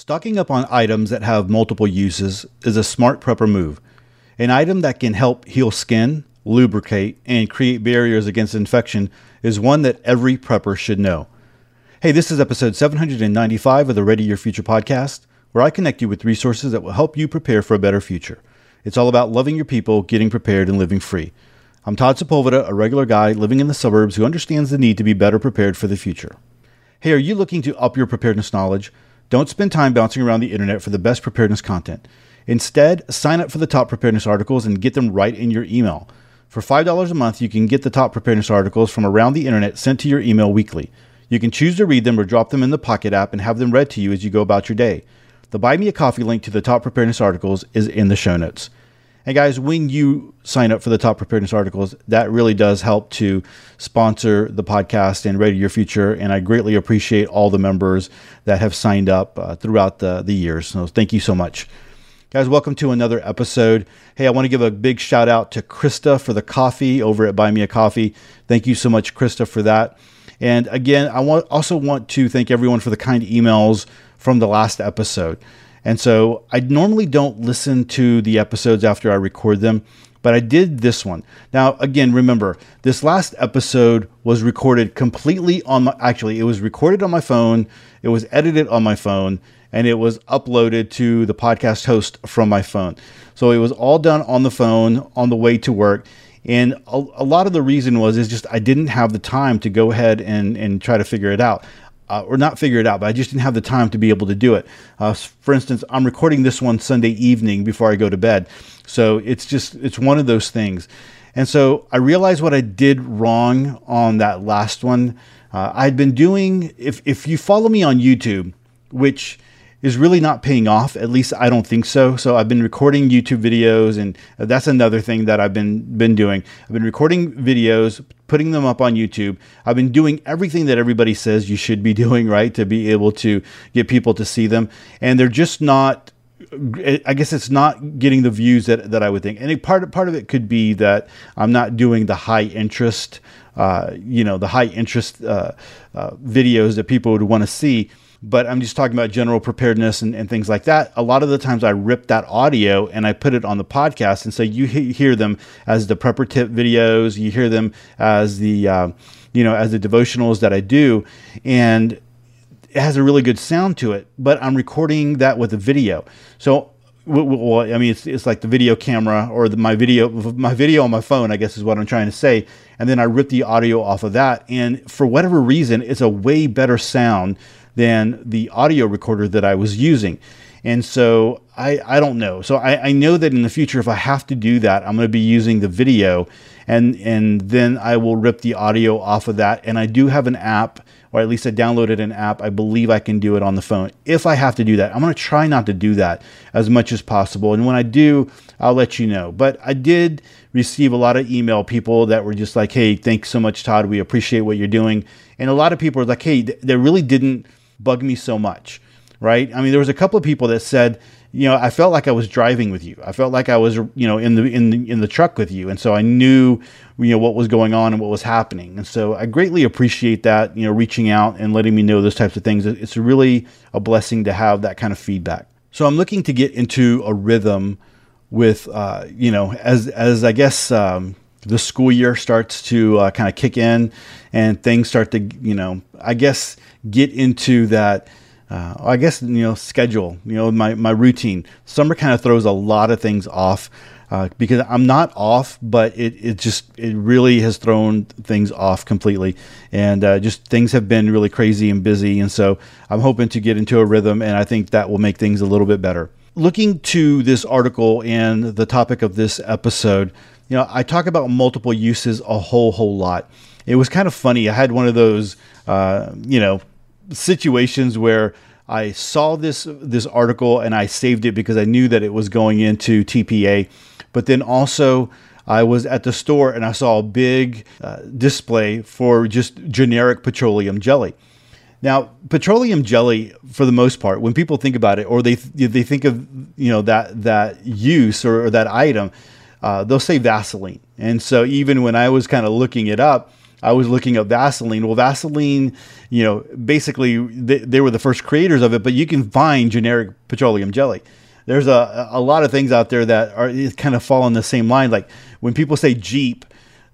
Stocking up on items that have multiple uses is a smart prepper move. An item that can help heal skin, lubricate, and create barriers against infection is one that every prepper should know. Hey, this is episode 795 of the Ready Your Future podcast, where I connect you with resources that will help you prepare for a better future. It's all about loving your people, getting prepared, and living free. I'm Todd Sepulveda, a regular guy living in the suburbs who understands the need to be better prepared for the future. Hey, are you looking to up your preparedness knowledge? Don't spend time bouncing around the internet for the best preparedness content. Instead, sign up for the top preparedness articles and get them right in your email. For $5 a month, you can get the top preparedness articles from around the internet sent to your email weekly. You can choose to read them or drop them in the Pocket app and have them read to you as you go about your day. The Buy Me a Coffee link to the top preparedness articles is in the show notes. And guys, when you sign up for the top preparedness articles, that really does help to sponsor the podcast and Ready Your Future. And I greatly appreciate all the members that have signed up uh, throughout the, the years. So thank you so much. Guys, welcome to another episode. Hey, I want to give a big shout out to Krista for the coffee over at Buy Me a Coffee. Thank you so much, Krista, for that. And again, I want, also want to thank everyone for the kind emails from the last episode. And so I normally don't listen to the episodes after I record them, but I did this one. Now, again, remember, this last episode was recorded completely on my, actually, it was recorded on my phone, it was edited on my phone, and it was uploaded to the podcast host from my phone. So it was all done on the phone on the way to work. And a, a lot of the reason was is just I didn't have the time to go ahead and, and try to figure it out uh, or not figure it out, but I just didn't have the time to be able to do it. Uh, for instance, I'm recording this one Sunday evening before I go to bed. So it's just, it's one of those things. And so I realized what I did wrong on that last one. Uh, I'd been doing, if, if you follow me on YouTube, which is really not paying off. At least I don't think so. So I've been recording YouTube videos, and that's another thing that I've been been doing. I've been recording videos, putting them up on YouTube. I've been doing everything that everybody says you should be doing, right, to be able to get people to see them, and they're just not. I guess it's not getting the views that, that I would think, and part part of it could be that I'm not doing the high interest, uh, you know, the high interest uh, uh, videos that people would want to see but I'm just talking about general preparedness and, and, things like that. A lot of the times I rip that audio and I put it on the podcast. And so you he- hear them as the prepper tip videos, you hear them as the, uh, you know, as the devotionals that I do. And it has a really good sound to it, but I'm recording that with a video. So well, I mean, it's, it's like the video camera or the, my video, my video on my phone, I guess is what I'm trying to say. And then I rip the audio off of that. And for whatever reason, it's a way better sound than the audio recorder that I was using. And so I, I don't know. So I, I know that in the future, if I have to do that, I'm going to be using the video and, and then I will rip the audio off of that. And I do have an app, or at least I downloaded an app. I believe I can do it on the phone. If I have to do that, I'm going to try not to do that as much as possible. And when I do, I'll let you know. But I did receive a lot of email people that were just like, hey, thanks so much, Todd. We appreciate what you're doing. And a lot of people are like, hey, they really didn't bug me so much, right? I mean, there was a couple of people that said, you know, I felt like I was driving with you. I felt like I was, you know, in the in the in the truck with you, and so I knew, you know, what was going on and what was happening. And so I greatly appreciate that, you know, reaching out and letting me know those types of things. It's really a blessing to have that kind of feedback. So I'm looking to get into a rhythm with, uh, you know, as as I guess. Um, the school year starts to uh, kind of kick in and things start to, you know, I guess get into that. Uh, I guess you know schedule. You know my my routine. Summer kind of throws a lot of things off uh, because I'm not off, but it it just it really has thrown things off completely, and uh, just things have been really crazy and busy. And so I'm hoping to get into a rhythm, and I think that will make things a little bit better. Looking to this article and the topic of this episode, you know, I talk about multiple uses a whole whole lot. It was kind of funny. I had one of those, uh, you know, situations where I saw this this article and I saved it because I knew that it was going into TPA, but then also I was at the store and I saw a big uh, display for just generic petroleum jelly. Now, petroleum jelly, for the most part, when people think about it, or they they think of you know that that use or, or that item, uh, they'll say Vaseline. And so even when I was kind of looking it up, I was looking at Vaseline. Well, Vaseline, you know, basically they, they were the first creators of it, but you can find generic petroleum jelly there's a, a lot of things out there that are kind of fall in the same line. Like when people say Jeep,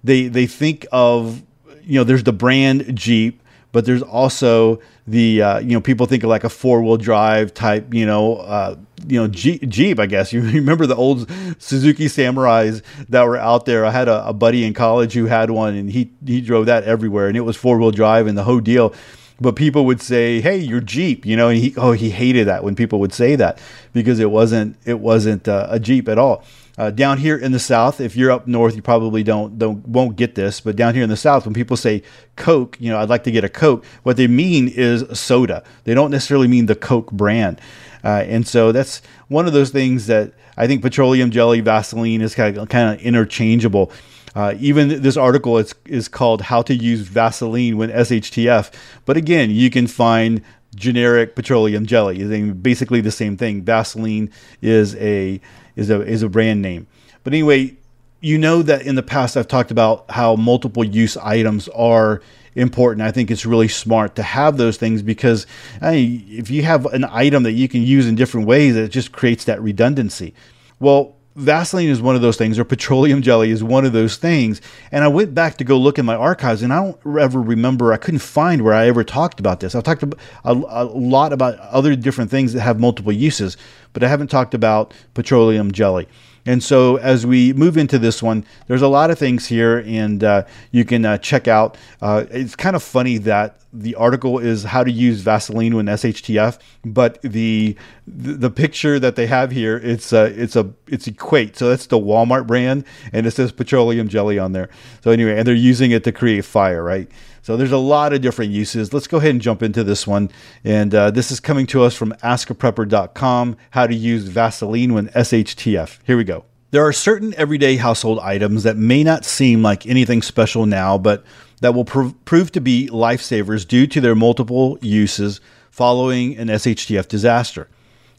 they they think of you know there's the brand Jeep, but there's also the uh, you know people think of like a four wheel drive type you know uh, you know Jeep, I guess you remember the old Suzuki Samurais that were out there. I had a, a buddy in college who had one and he he drove that everywhere and it was four wheel drive and the whole deal but people would say, "Hey, your Jeep," you know, and he oh he hated that when people would say that because it wasn't it wasn't uh, a Jeep at all. Uh, down here in the South, if you're up north, you probably don't don't won't get this. But down here in the South, when people say Coke, you know, I'd like to get a Coke. What they mean is soda. They don't necessarily mean the Coke brand. Uh, and so that's one of those things that I think petroleum jelly, Vaseline is kind of kind of interchangeable. Uh, even this article is, is called How to Use Vaseline When SHTF. But again, you can find generic petroleum jelly. Basically the same thing. Vaseline is a is a is a brand name. But anyway, you know that in the past I've talked about how multiple use items are important. I think it's really smart to have those things because mean, if you have an item that you can use in different ways, it just creates that redundancy. Well, Vaseline is one of those things, or petroleum jelly is one of those things. And I went back to go look in my archives, and I don't ever remember, I couldn't find where I ever talked about this. I've talked a, a lot about other different things that have multiple uses, but I haven't talked about petroleum jelly. And so as we move into this one, there's a lot of things here, and uh, you can uh, check out. Uh, it's kind of funny that the article is how to use Vaseline when SHTF, but the the picture that they have here it's a it's a it's Equate, so that's the Walmart brand, and it says petroleum jelly on there. So anyway, and they're using it to create fire, right? So there's a lot of different uses. Let's go ahead and jump into this one. And uh, this is coming to us from askaprepper.com, how to use Vaseline when SHTF. Here we go. There are certain everyday household items that may not seem like anything special now, but that will pr- prove to be lifesavers due to their multiple uses following an SHTF disaster.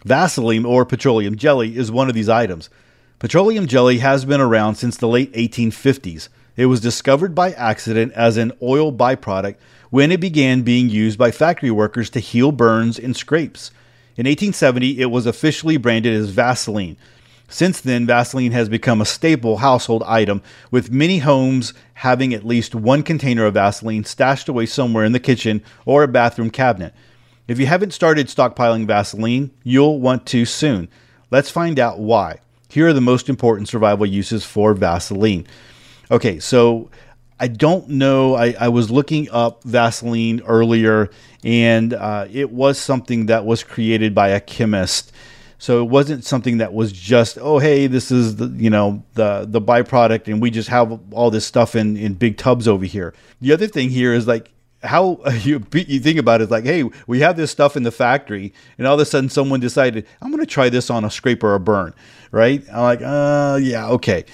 Vaseline or petroleum jelly is one of these items. Petroleum jelly has been around since the late 1850s. It was discovered by accident as an oil byproduct when it began being used by factory workers to heal burns and scrapes. In 1870, it was officially branded as Vaseline. Since then, Vaseline has become a staple household item, with many homes having at least one container of Vaseline stashed away somewhere in the kitchen or a bathroom cabinet. If you haven't started stockpiling Vaseline, you'll want to soon. Let's find out why. Here are the most important survival uses for Vaseline. Okay, so I don't know. I, I was looking up Vaseline earlier, and uh, it was something that was created by a chemist. So it wasn't something that was just, oh, hey, this is the you know the the byproduct, and we just have all this stuff in in big tubs over here. The other thing here is like how you you think about it is like, hey, we have this stuff in the factory, and all of a sudden someone decided I'm going to try this on a scraper or a burn, right? I'm like, uh, yeah, okay.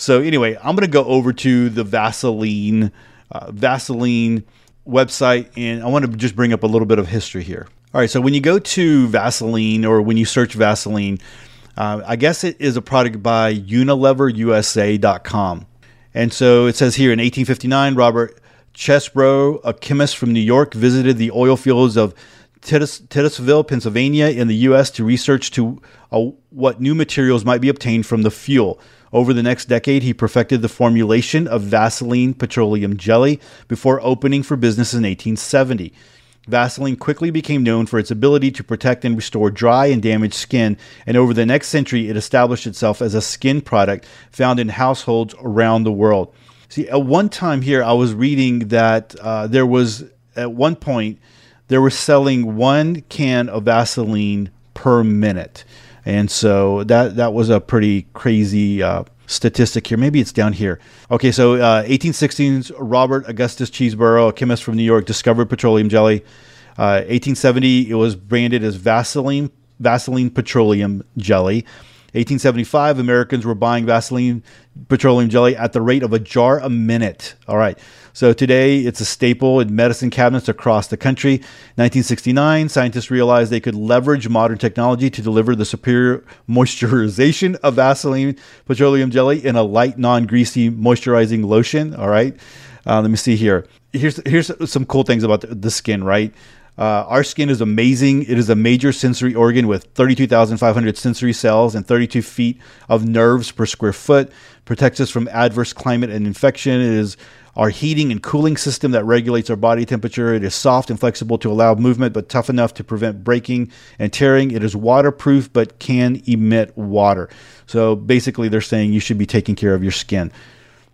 So anyway, I'm going to go over to the Vaseline uh, Vaseline website, and I want to just bring up a little bit of history here. All right, so when you go to Vaseline or when you search Vaseline, uh, I guess it is a product by UnileverUSA.com. And so it says here in 1859, Robert Chesebrough, a chemist from New York, visited the oil fields of Titusville, Pennsylvania, in the U.S. to research to uh, what new materials might be obtained from the fuel. Over the next decade, he perfected the formulation of Vaseline petroleum jelly before opening for business in 1870. Vaseline quickly became known for its ability to protect and restore dry and damaged skin, and over the next century, it established itself as a skin product found in households around the world. See, at one time here, I was reading that uh, there was, at one point, they were selling one can of Vaseline per minute. And so that that was a pretty crazy uh, statistic here. Maybe it's down here. Okay, so uh, 1816, Robert Augustus Chesebrough, a chemist from New York, discovered petroleum jelly. Uh, 1870, it was branded as Vaseline Vaseline petroleum jelly. 1875, Americans were buying Vaseline petroleum jelly at the rate of a jar a minute. All right. So today it's a staple in medicine cabinets across the country. 1969, scientists realized they could leverage modern technology to deliver the superior moisturization of Vaseline petroleum jelly in a light, non greasy moisturizing lotion. All right. Uh, let me see here. Here's here's some cool things about the, the skin, right? Uh, our skin is amazing. It is a major sensory organ with 32,500 sensory cells and 32 feet of nerves per square foot. Protects us from adverse climate and infection. It is our heating and cooling system that regulates our body temperature. It is soft and flexible to allow movement, but tough enough to prevent breaking and tearing. It is waterproof, but can emit water. So basically, they're saying you should be taking care of your skin.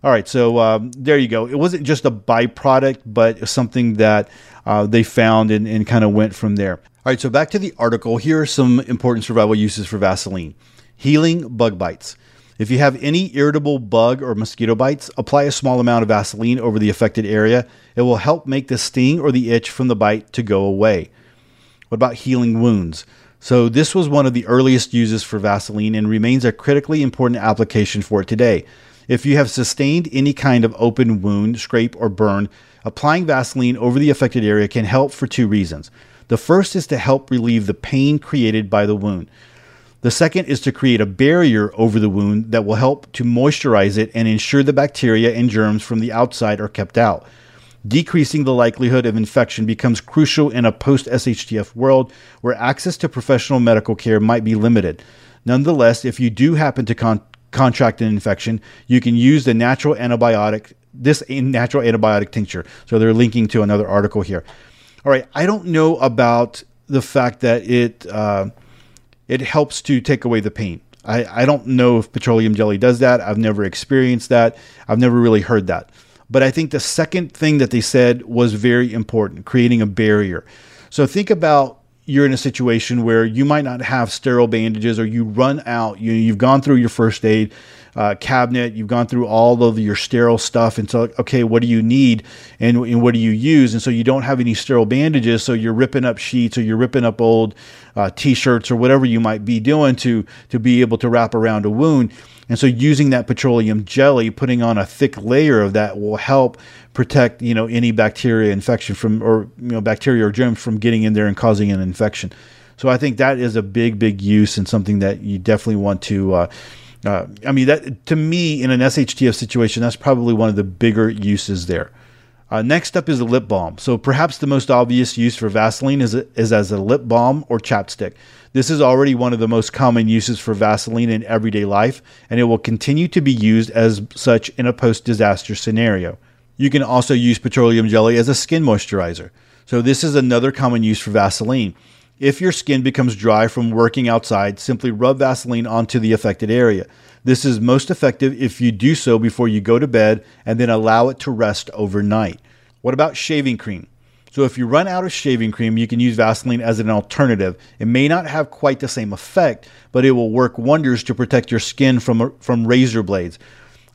All right, so um, there you go. It wasn't just a byproduct, but something that uh, they found and, and kind of went from there. All right, so back to the article. Here are some important survival uses for Vaseline healing bug bites. If you have any irritable bug or mosquito bites, apply a small amount of Vaseline over the affected area. It will help make the sting or the itch from the bite to go away. What about healing wounds? So, this was one of the earliest uses for Vaseline and remains a critically important application for it today. If you have sustained any kind of open wound, scrape, or burn, applying Vaseline over the affected area can help for two reasons. The first is to help relieve the pain created by the wound. The second is to create a barrier over the wound that will help to moisturize it and ensure the bacteria and germs from the outside are kept out. Decreasing the likelihood of infection becomes crucial in a post SHTF world where access to professional medical care might be limited. Nonetheless, if you do happen to con- contract an infection, you can use the natural antibiotic, this natural antibiotic tincture. So they're linking to another article here. All right, I don't know about the fact that it uh, it helps to take away the pain. I, I don't know if petroleum jelly does that. I've never experienced that. I've never really heard that. But I think the second thing that they said was very important, creating a barrier. So think about you're in a situation where you might not have sterile bandages or you run out you, you've gone through your first aid uh, cabinet you've gone through all of your sterile stuff and so okay what do you need and, and, what do you use? And so you don't have any sterile bandages so you're ripping up sheets or you're ripping up old uh, t-shirts or whatever you might be doing to to be able to wrap around a wound and so using that petroleum jelly, putting on a thick layer of that will help protect, you know, any bacteria infection from or you know bacteria or germs from getting in there and causing an infection. So I think that is a big, big use and something that you definitely want to. Uh, uh, I mean, that to me in an SHTF situation, that's probably one of the bigger uses there. Uh, next up is a lip balm. So perhaps the most obvious use for Vaseline is, is as a lip balm or chapstick. This is already one of the most common uses for Vaseline in everyday life, and it will continue to be used as such in a post disaster scenario. You can also use petroleum jelly as a skin moisturizer. So, this is another common use for Vaseline. If your skin becomes dry from working outside, simply rub Vaseline onto the affected area. This is most effective if you do so before you go to bed and then allow it to rest overnight. What about shaving cream? So if you run out of shaving cream, you can use Vaseline as an alternative. It may not have quite the same effect, but it will work wonders to protect your skin from from razor blades.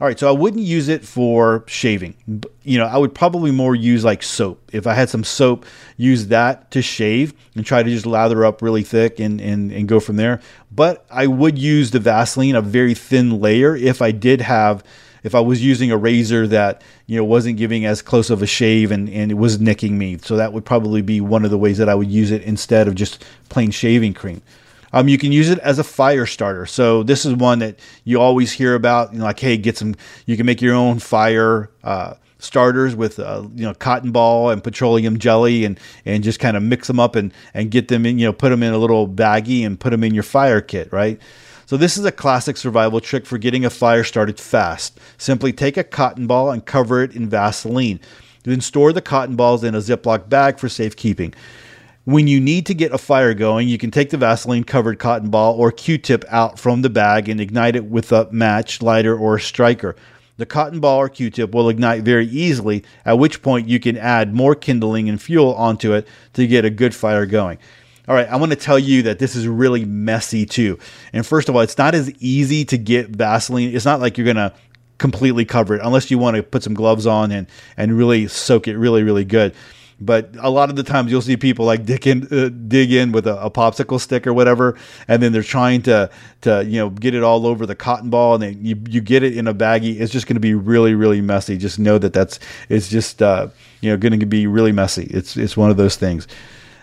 All right, so I wouldn't use it for shaving. You know, I would probably more use like soap. If I had some soap, use that to shave and try to just lather up really thick and, and, and go from there. But I would use the Vaseline, a very thin layer, if I did have if I was using a razor that you know wasn't giving as close of a shave and, and it was nicking me. So that would probably be one of the ways that I would use it instead of just plain shaving cream. Um, you can use it as a fire starter. So this is one that you always hear about. You know, like, hey, get some. You can make your own fire uh, starters with uh, you know cotton ball and petroleum jelly, and and just kind of mix them up and and get them in. You know, put them in a little baggie and put them in your fire kit, right? So this is a classic survival trick for getting a fire started fast. Simply take a cotton ball and cover it in Vaseline. Then store the cotton balls in a Ziploc bag for safekeeping. When you need to get a fire going, you can take the Vaseline covered cotton ball or Q tip out from the bag and ignite it with a match, lighter, or striker. The cotton ball or Q tip will ignite very easily, at which point you can add more kindling and fuel onto it to get a good fire going. All right, I want to tell you that this is really messy too. And first of all, it's not as easy to get Vaseline. It's not like you're going to completely cover it unless you want to put some gloves on and and really soak it really really good. But a lot of the times you'll see people like dig in, uh, dig in with a, a, popsicle stick or whatever, and then they're trying to to you know get it all over the cotton ball, and then you you get it in a baggie. It's just going to be really really messy. Just know that that's it's just uh, you know going to be really messy. It's it's one of those things.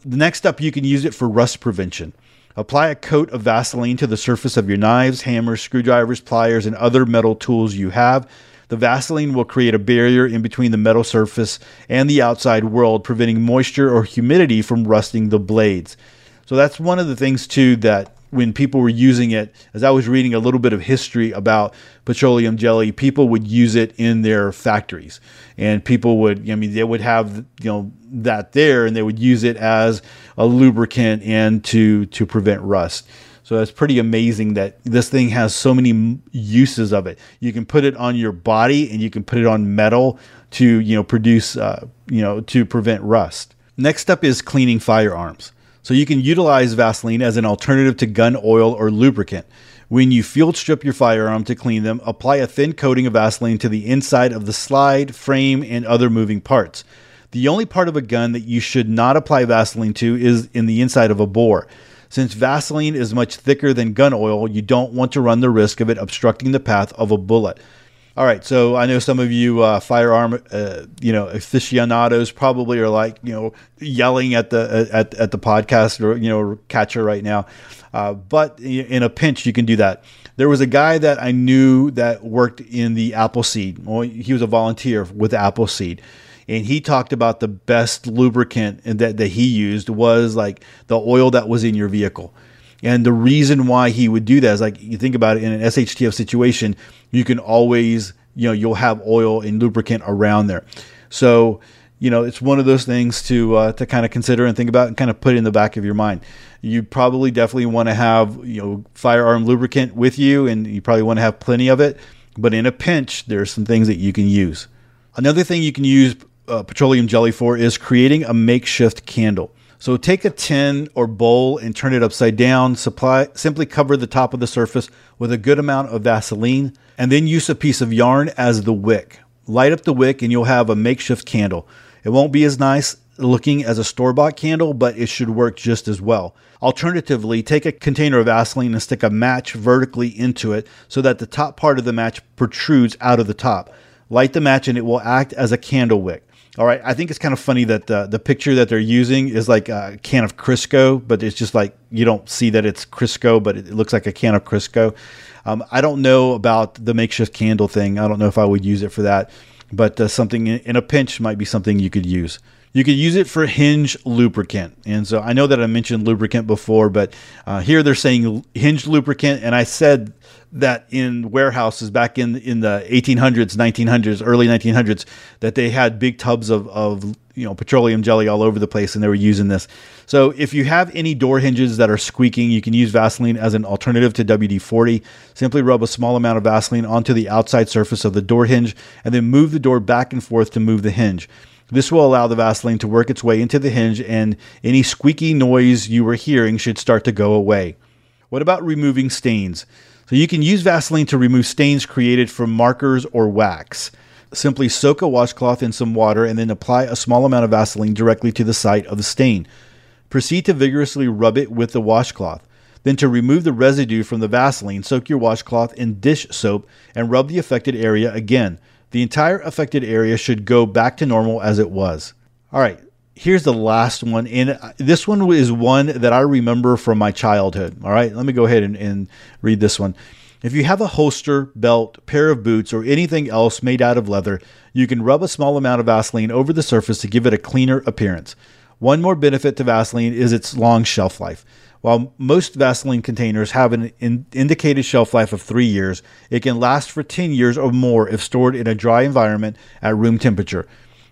The next up, you can use it for rust prevention. Apply a coat of Vaseline to the surface of your knives, hammers, screwdrivers, pliers, and other metal tools you have. The Vaseline will create a barrier in between the metal surface and the outside world, preventing moisture or humidity from rusting the blades. So that's one of the things too that when people were using it, as I was reading a little bit of history about petroleum jelly, people would use it in their factories, and people would, I mean, they would have you know that there, and they would use it as a lubricant and to to prevent rust. So it's pretty amazing that this thing has so many uses of it. You can put it on your body, and you can put it on metal to you know produce uh, you know to prevent rust. Next up is cleaning firearms. So you can utilize Vaseline as an alternative to gun oil or lubricant. When you field strip your firearm to clean them, apply a thin coating of Vaseline to the inside of the slide, frame, and other moving parts. The only part of a gun that you should not apply Vaseline to is in the inside of a bore. Since Vaseline is much thicker than gun oil, you don't want to run the risk of it obstructing the path of a bullet. All right, so I know some of you uh, firearm, uh, you know, aficionados probably are like, you know, yelling at the at, at the podcast or you know catcher right now. Uh, but in a pinch, you can do that. There was a guy that I knew that worked in the Appleseed. Well, he was a volunteer with Appleseed, and he talked about the best lubricant that that he used was like the oil that was in your vehicle. And the reason why he would do that is like you think about it in an SHTF situation, you can always, you know, you'll have oil and lubricant around there. So, you know, it's one of those things to uh, to kind of consider and think about and kind of put in the back of your mind. You probably definitely want to have, you know, firearm lubricant with you and you probably want to have plenty of it, but in a pinch, there's some things that you can use. Another thing you can use uh, petroleum jelly for is creating a makeshift candle. So take a tin or bowl and turn it upside down. Supply, simply cover the top of the surface with a good amount of Vaseline and then use a piece of yarn as the wick. Light up the wick and you'll have a makeshift candle. It won't be as nice looking as a store bought candle, but it should work just as well. Alternatively, take a container of Vaseline and stick a match vertically into it so that the top part of the match protrudes out of the top. Light the match and it will act as a candle wick. All right, I think it's kind of funny that the the picture that they're using is like a can of Crisco, but it's just like you don't see that it's Crisco, but it looks like a can of Crisco. Um, I don't know about the makeshift candle thing. I don't know if I would use it for that, but uh, something in a pinch might be something you could use. You could use it for hinge lubricant. And so I know that I mentioned lubricant before, but uh, here they're saying hinge lubricant. And I said that in warehouses back in in the 1800s, 1900s, early 1900s, that they had big tubs of, of you know petroleum jelly all over the place, and they were using this. So if you have any door hinges that are squeaking, you can use Vaseline as an alternative to WD-40. Simply rub a small amount of Vaseline onto the outside surface of the door hinge, and then move the door back and forth to move the hinge. This will allow the Vaseline to work its way into the hinge, and any squeaky noise you were hearing should start to go away. What about removing stains? So you can use Vaseline to remove stains created from markers or wax. Simply soak a washcloth in some water and then apply a small amount of Vaseline directly to the site of the stain. Proceed to vigorously rub it with the washcloth. Then, to remove the residue from the Vaseline, soak your washcloth in dish soap and rub the affected area again. The entire affected area should go back to normal as it was. All right, here's the last one. And uh, this one is one that I remember from my childhood. All right, let me go ahead and, and read this one. If you have a holster, belt, pair of boots, or anything else made out of leather, you can rub a small amount of Vaseline over the surface to give it a cleaner appearance. One more benefit to Vaseline is its long shelf life. While most Vaseline containers have an in indicated shelf life of three years, it can last for 10 years or more if stored in a dry environment at room temperature.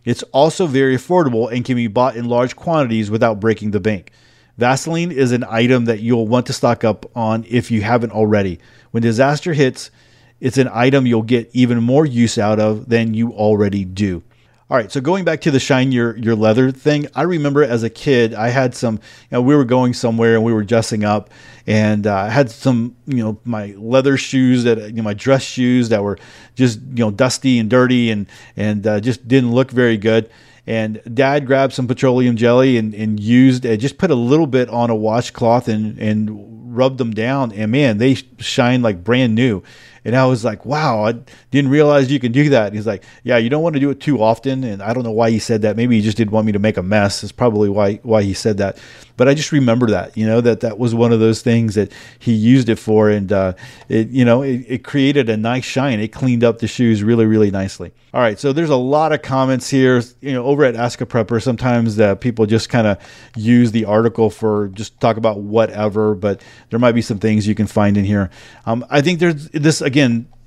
It's also very affordable and can be bought in large quantities without breaking the bank. Vaseline is an item that you'll want to stock up on if you haven't already. When disaster hits, it's an item you'll get even more use out of than you already do. All right, so going back to the shine your your leather thing, I remember as a kid, I had some. You know, we were going somewhere and we were dressing up, and uh, I had some, you know, my leather shoes that, you know, my dress shoes that were just, you know, dusty and dirty and and uh, just didn't look very good. And Dad grabbed some petroleum jelly and and used uh, just put a little bit on a washcloth and and rubbed them down, and man, they shine like brand new And I was like, wow, I didn't realize you can do that. And he's like, yeah, you don't want to do it too often. And I don't know why he said that. Maybe he just didn't want me to make a mess. That's probably why why he said that. But I just remember that, you know, that that was one of those things that he used it for, and uh, it, you know, it, it created a nice shine. It cleaned up the shoes really, really nicely. All right, so there's a lot of comments here. You know, over at Ask a Prepper, sometimes uh, people just kind of use the article for just talk about whatever, but there might be some things you can find in here. Um, I think there's this again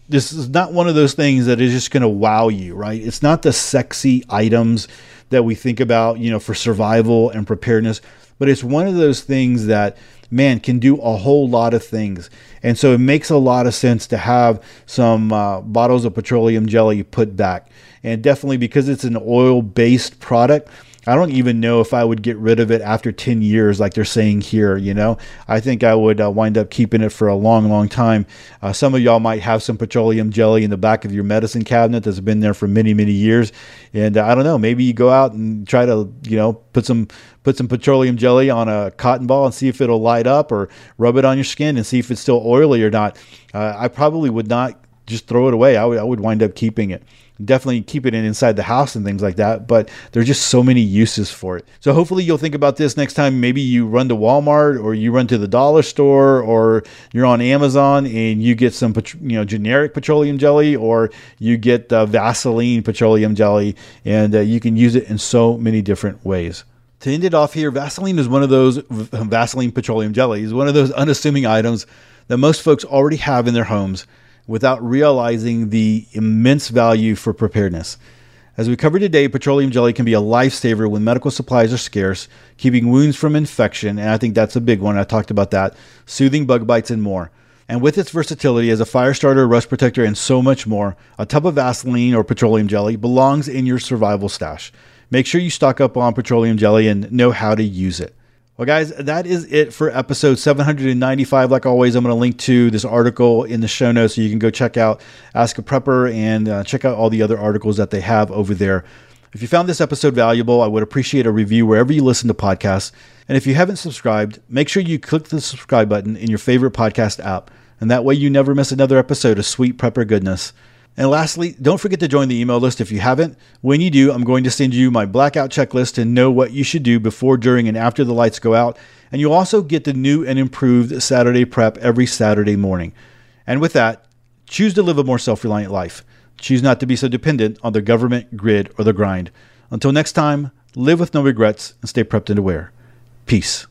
this is not one of those things that is just going to wow you, right? It's not the sexy items that we think about, you know, for survival and preparedness, but it's one of those things that man can do a whole lot of things. And so it makes a lot of sense to have some uh, bottles of petroleum jelly put back. And definitely because it's an oil based product, I don't even know if I would get rid of it after 10 years, like they're saying here. You know, I think I would uh, wind up keeping it for a long, long time. Uh, some of y'all might have some petroleum jelly in the back of your medicine cabinet that's been there for many, many years. And uh, I don't know, maybe you go out and try to, you know, put some put some petroleum jelly on a cotton ball and see if it'll light up, or rub it on your skin and see if it's still oily or not. Uh, I probably would not just throw it away. I would, I would wind up keeping it definitely keep it in inside the house and things like that. But there's just so many uses for it. So hopefully you'll think about this next time. Maybe you run to Walmart or you run to the dollar store or you're on Amazon and you get some you know generic petroleum jelly or you get uh, Vaseline petroleum jelly and uh, you can use it in so many different ways. To end it off here, Vaseline is one of those Vaseline petroleum jelly is one of those unassuming items that most folks already have in their homes without realizing the immense value for preparedness. As we covered today, petroleum jelly can be a lifesaver when medical supplies are scarce, keeping wounds from infection, and I think that's a big one. I talked about that, soothing bug bites, and more. And with its versatility as a fire starter, rust protector, and so much more, a tub of Vaseline or petroleum jelly belongs in your survival stash. Make sure you stock up on petroleum jelly and know how to use it. Well, guys, that is it for episode 795. Like always, I'm going to link to this article in the show notes so you can go check out Ask a Prepper and uh, check out all the other articles that they have over there. If you found this episode valuable, I would appreciate a review wherever you listen to podcasts. And if you haven't subscribed, make sure you click the subscribe button in your favorite podcast app. And that way you never miss another episode of Sweet Prepper Goodness. And lastly, don't forget to join the email list if you haven't. When you do, I'm going to send you my blackout checklist to know what you should do before, during, and after the lights go out. And you'll also get the new and improved Saturday prep every Saturday morning. And with that, choose to live a more self reliant life. Choose not to be so dependent on the government, grid, or the grind. Until next time, live with no regrets and stay prepped and aware. Peace.